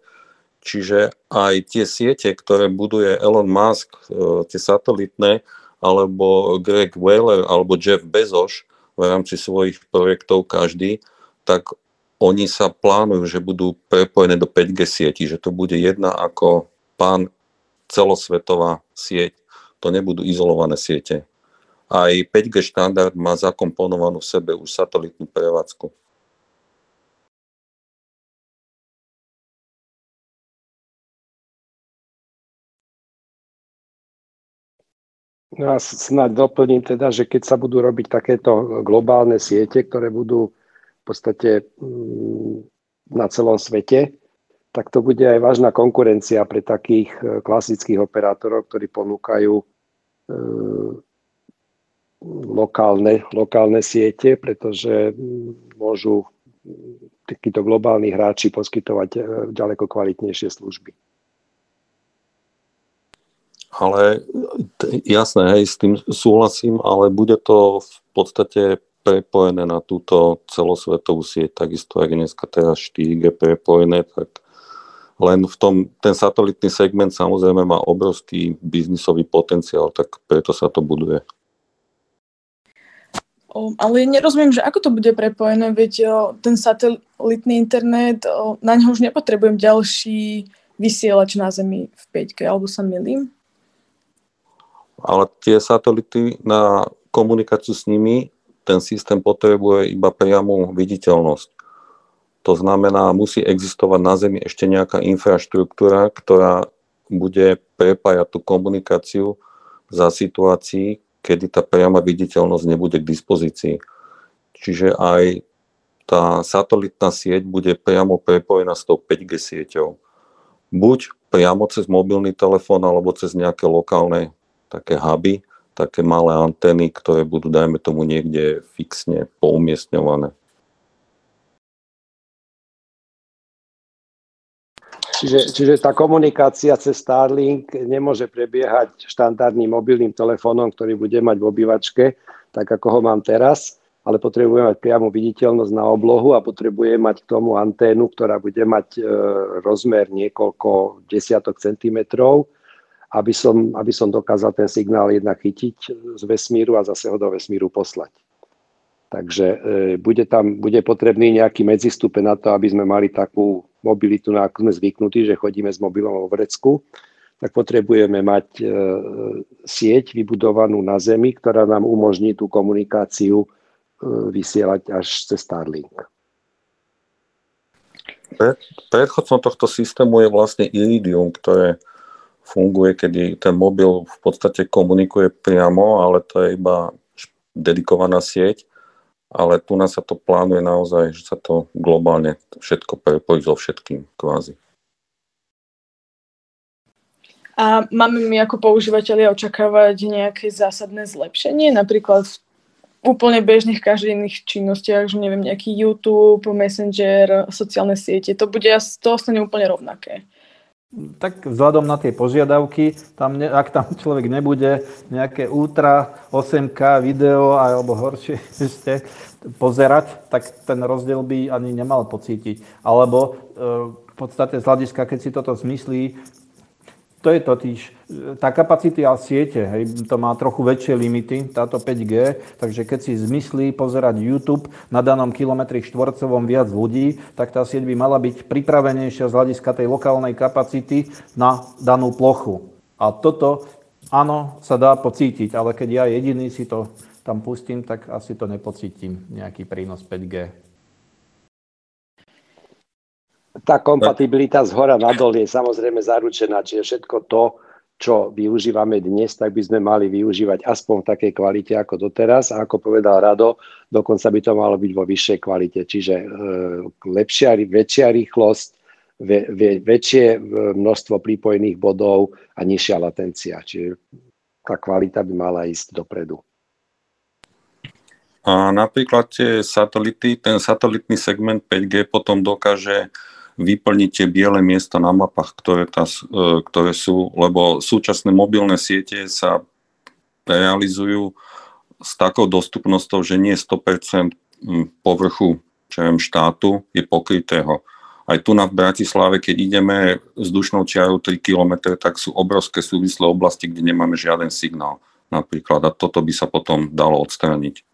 D: Čiže aj tie siete, ktoré buduje Elon Musk, e, tie satelitné, alebo Greg Wheeler, alebo Jeff Bezos v rámci svojich projektov každý, tak oni sa plánujú, že budú prepojené do 5G sieti, že to bude jedna ako pán celosvetová sieť. To nebudú izolované siete. Aj 5G štandard má zakomponovanú v sebe už satelitnú prevádzku.
B: No a snáď doplním teda, že keď sa budú robiť takéto globálne siete, ktoré budú v podstate mm, na celom svete, tak to bude aj vážna konkurencia pre takých e, klasických operátorov, ktorí ponúkajú e, lokálne, lokálne siete, pretože mm, môžu takíto globálni hráči poskytovať e, ďaleko kvalitnejšie služby.
D: Ale jasné, hej, s tým súhlasím, ale bude to v podstate prepojené na túto celosvetovú sieť, takisto aj dneska teraz 4G prepojené, tak len v tom, ten satelitný segment samozrejme má obrovský biznisový potenciál, tak preto sa to buduje.
A: Ale nerozumiem, že ako to bude prepojené, veď ten satelitný internet, na ňo už nepotrebujem ďalší vysielač na Zemi v 5G, alebo sa milím?
D: Ale tie satelity na komunikáciu s nimi, ten systém potrebuje iba priamu viditeľnosť. To znamená, musí existovať na Zemi ešte nejaká infraštruktúra, ktorá bude prepájať tú komunikáciu za situácií, kedy tá priama viditeľnosť nebude k dispozícii. Čiže aj tá satelitná sieť bude priamo prepojená s tou 5G sieťou. Buď priamo cez mobilný telefón alebo cez nejaké lokálne také huby, také malé antény, ktoré budú, dajme tomu, niekde fixne poumiestňované.
B: Čiže, čiže tá komunikácia cez Starlink nemôže prebiehať štandardným mobilným telefónom, ktorý bude mať v obývačke, tak ako ho mám teraz, ale potrebuje mať priamu viditeľnosť na oblohu a potrebuje mať k tomu anténu, ktorá bude mať e, rozmer niekoľko desiatok centimetrov, aby som, aby som dokázal ten signál jednak chytiť z vesmíru a zase ho do vesmíru poslať. Takže e, bude tam bude potrebný nejaký medzistupe na to, aby sme mali takú mobilitu, na ako sme zvyknutí, že chodíme s mobilom vo vrecku, tak potrebujeme mať e, sieť vybudovanú na Zemi, ktorá nám umožní tú komunikáciu e, vysielať až cez Starlink.
D: Predchodcom tohto systému je vlastne Iridium, ktoré funguje, kedy ten mobil v podstate komunikuje priamo, ale to je iba dedikovaná sieť. Ale tu nás sa to plánuje naozaj, že sa to globálne všetko prepojí so všetkým kvázi.
A: A máme my ako používateľia očakávať nejaké zásadné zlepšenie, napríklad v úplne bežných každodenných činnostiach, že neviem, nejaký YouTube, Messenger, sociálne siete, to bude to ostane úplne rovnaké
C: tak vzhľadom na tie požiadavky, tam ne, ak tam človek nebude nejaké ultra 8K video alebo horšie ešte pozerať, tak ten rozdiel by ani nemal pocítiť. Alebo e, v podstate z hľadiska, keď si toto zmyslí, to je totiž, e, tá kapacita siete, hej, to má trochu väčšie limity, táto 5G, takže keď si zmyslí pozerať YouTube na danom kilometri štvorcovom viac ľudí, tak tá sieť by mala byť pripravenejšia z hľadiska tej lokálnej kapacity na danú plochu. A toto, áno, sa dá pocítiť, ale keď ja jediný si to tam pustím, tak asi to nepocítim, nejaký prínos 5G
B: tá kompatibilita z hora nadol je samozrejme zaručená, čiže všetko to, čo využívame dnes, tak by sme mali využívať aspoň v takej kvalite ako doteraz. A ako povedal Rado, dokonca by to malo byť vo vyššej kvalite. Čiže e, lepšia, väčšia rýchlosť, ve, ve, väčšie e, množstvo prípojných bodov a nižšia latencia. Čiže tá kvalita by mala ísť dopredu.
D: A napríklad tie satelity, ten satelitný segment 5G potom dokáže tie biele miesta na mapách, ktoré, tá, e, ktoré sú, lebo súčasné mobilné siete sa realizujú s takou dostupnosťou, že nie 100% povrchu čo viem, štátu je pokrytého. Aj tu na Bratislave, keď ideme vzdušnou čiarou 3 km, tak sú obrovské súvislé oblasti, kde nemáme žiaden signál napríklad. A toto by sa potom dalo odstrániť.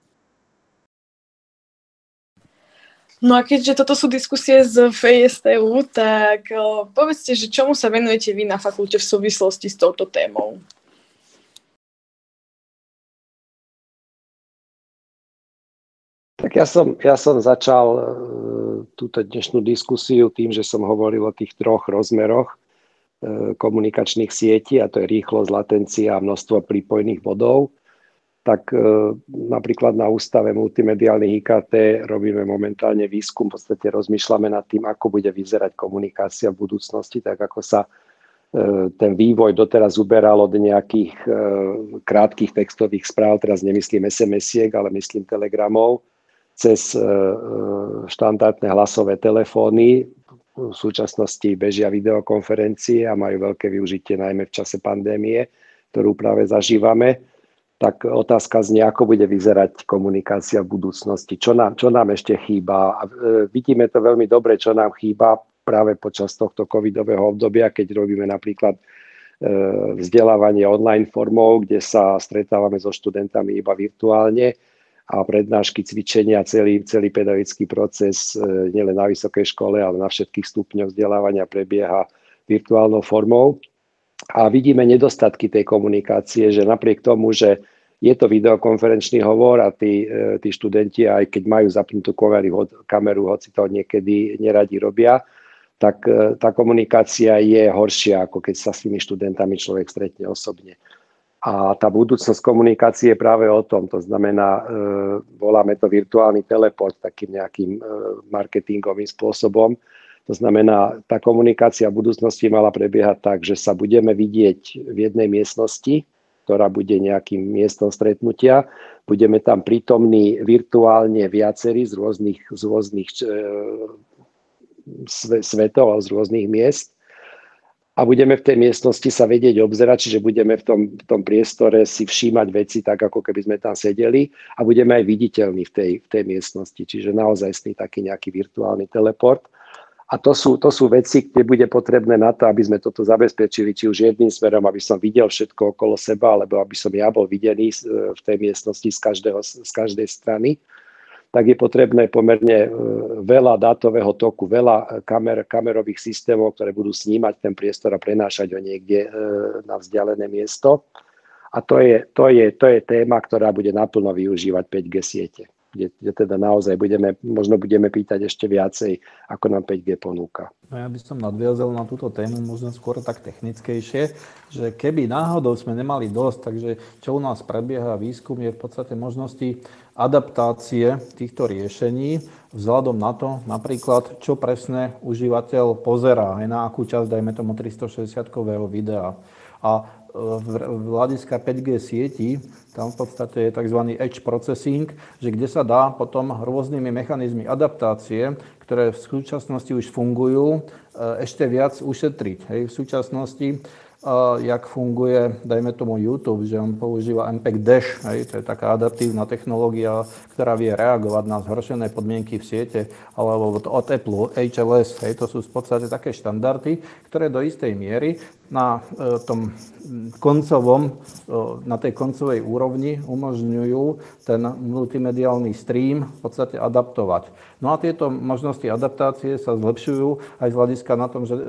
A: No a keďže toto sú diskusie z FSTU, tak uh, povedzte, že čomu sa venujete vy na fakulte v súvislosti s touto témou?
B: Tak ja som, ja som začal uh, túto dnešnú diskusiu tým, že som hovoril o tých troch rozmeroch uh, komunikačných sietí, a to je rýchlosť, latencia a množstvo prípojných bodov tak e, napríklad na Ústave multimediálnych IKT robíme momentálne výskum, v podstate rozmýšľame nad tým, ako bude vyzerať komunikácia v budúcnosti, tak ako sa e, ten vývoj doteraz uberal od nejakých e, krátkých textových správ, teraz nemyslím SMS-iek, ale myslím telegramov, cez štandardné hlasové telefóny. V súčasnosti bežia videokonferencie a majú veľké využitie najmä v čase pandémie, ktorú práve zažívame tak otázka znie, ako bude vyzerať komunikácia v budúcnosti, čo nám, čo nám ešte chýba. A e, vidíme to veľmi dobre, čo nám chýba práve počas tohto covidového obdobia, keď robíme napríklad e, vzdelávanie online formou, kde sa stretávame so študentami iba virtuálne a prednášky, cvičenia, celý, celý pedagogický proces e, nielen na vysokej škole, ale na všetkých stupňoch vzdelávania prebieha virtuálnou formou a vidíme nedostatky tej komunikácie, že napriek tomu, že je to videokonferenčný hovor a tí, e, tí študenti, aj keď majú zapnutú kameru, kameru, hoci to niekedy neradi robia, tak e, tá komunikácia je horšia, ako keď sa s tými študentami človek stretne osobne. A tá budúcnosť komunikácie je práve o tom. To znamená, e, voláme to virtuálny teleport takým nejakým marketingovým spôsobom, to znamená, tá komunikácia v budúcnosti mala prebiehať tak, že sa budeme vidieť v jednej miestnosti ktorá bude nejakým miestom stretnutia. Budeme tam prítomní virtuálne viacerí z rôznych, z rôznych e, svetov a z rôznych miest a budeme v tej miestnosti sa vedieť obzerať, čiže budeme v tom, v tom priestore si všímať veci tak, ako keby sme tam sedeli a budeme aj viditeľní v tej, v tej miestnosti, čiže naozaj taký nejaký virtuálny teleport. A to sú, to sú veci, kde bude potrebné na to, aby sme toto zabezpečili, či už jedným smerom, aby som videl všetko okolo seba, alebo aby som ja bol videný v tej miestnosti z, každého, z každej strany tak je potrebné pomerne e, veľa dátového toku, veľa kamer, kamerových systémov, ktoré budú snímať ten priestor a prenášať ho niekde e, na vzdialené miesto. A to je, to je, to je téma, ktorá bude naplno využívať 5G siete kde, kde teda naozaj budeme, možno budeme pýtať ešte viacej, ako nám 5G ponúka.
C: No ja by som nadviazal na túto tému možno skôr tak technickejšie, že keby náhodou sme nemali dosť, takže čo u nás prebieha výskum je v podstate možnosti adaptácie týchto riešení vzhľadom na to, napríklad, čo presne užívateľ pozerá, aj na akú časť, dajme tomu 360-kového videa. A v hľadiska 5G sieti, tam v podstate je tzv. edge processing, že kde sa dá potom rôznymi mechanizmy adaptácie, ktoré v súčasnosti už fungujú, e, ešte viac ušetriť. Hej. V súčasnosti jak funguje, dajme tomu YouTube, že on používa MPEG Dash, hej, to je taká adaptívna technológia, ktorá vie reagovať na zhoršené podmienky v siete, alebo od, od Apple, HLS, hej, to sú v podstate také štandardy, ktoré do istej miery na e, tom koncovom, e, na tej koncovej úrovni umožňujú ten multimediálny stream v podstate adaptovať. No a tieto možnosti adaptácie sa zlepšujú aj z hľadiska na tom, že, e,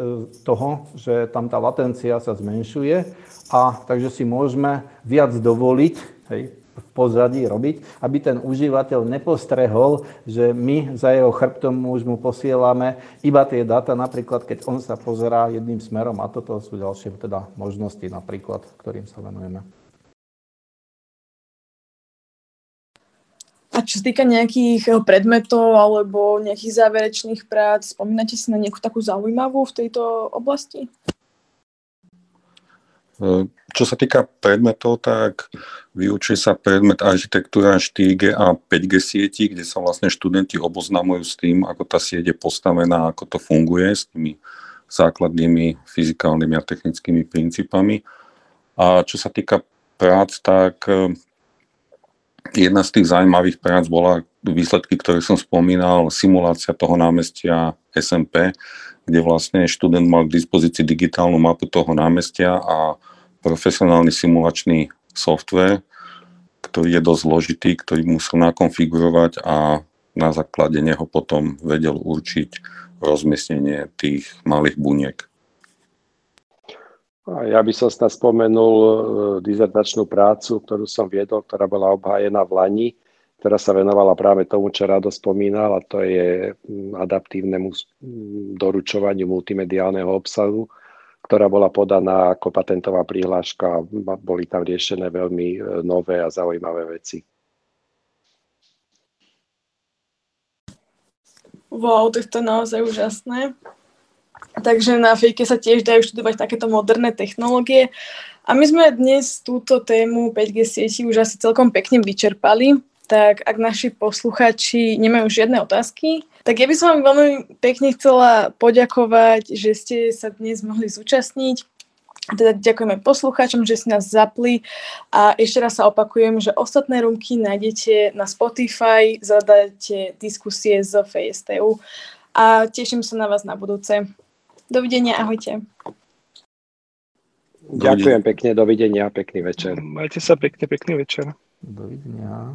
C: toho, že tam tá latencia sa zmenšuje a takže si môžeme viac dovoliť, hej, v pozadí robiť, aby ten užívateľ nepostrehol, že my za jeho chrbtom už mu posielame iba tie dáta, napríklad keď on sa pozerá jedným smerom a toto sú ďalšie teda možnosti napríklad, ktorým sa venujeme.
A: A čo sa týka nejakých eh, predmetov alebo nejakých záverečných prác, spomínate si na nejakú takú zaujímavú v tejto oblasti?
D: Čo sa týka predmetov, tak vyučuje sa predmet architektúra 4G a 5G sieti, kde sa vlastne študenti oboznamujú s tým, ako tá sieť je postavená, ako to funguje s tými základnými fyzikálnymi a technickými princípami. A čo sa týka prác, tak e, jedna z tých zaujímavých prác bola výsledky, ktoré som spomínal, simulácia toho námestia SMP, kde vlastne študent mal k dispozícii digitálnu mapu toho námestia a profesionálny simulačný software, ktorý je dosť zložitý, ktorý musel nakonfigurovať a na základe neho potom vedel určiť rozmiestnenie tých malých buniek.
B: Ja by som snad spomenul e, dizertačnú prácu, ktorú som viedol, ktorá bola obhájená v Lani, ktorá sa venovala práve tomu, čo Rado spomínal, a to je adaptívnemu doručovaniu multimediálneho obsahu ktorá bola podaná ako patentová prihláška boli tam riešené veľmi e, nové a zaujímavé veci.
A: Wow, to je naozaj úžasné. Takže na fejke sa tiež dajú študovať takéto moderné technológie. A my sme dnes túto tému 5G sieti už asi celkom pekne vyčerpali tak ak naši posluchači nemajú žiadne otázky, tak ja by som vám veľmi pekne chcela poďakovať, že ste sa dnes mohli zúčastniť. Teda ďakujeme poslucháčom, že si nás zapli a ešte raz sa opakujem, že ostatné rumky nájdete na Spotify, zadajte diskusie z FSTU a teším sa na vás na budúce. Dovidenia, ahojte.
B: Ďakujem pekne, dovidenia, pekný večer.
E: Majte sa pekne, pekný večer.
C: Dovidenia.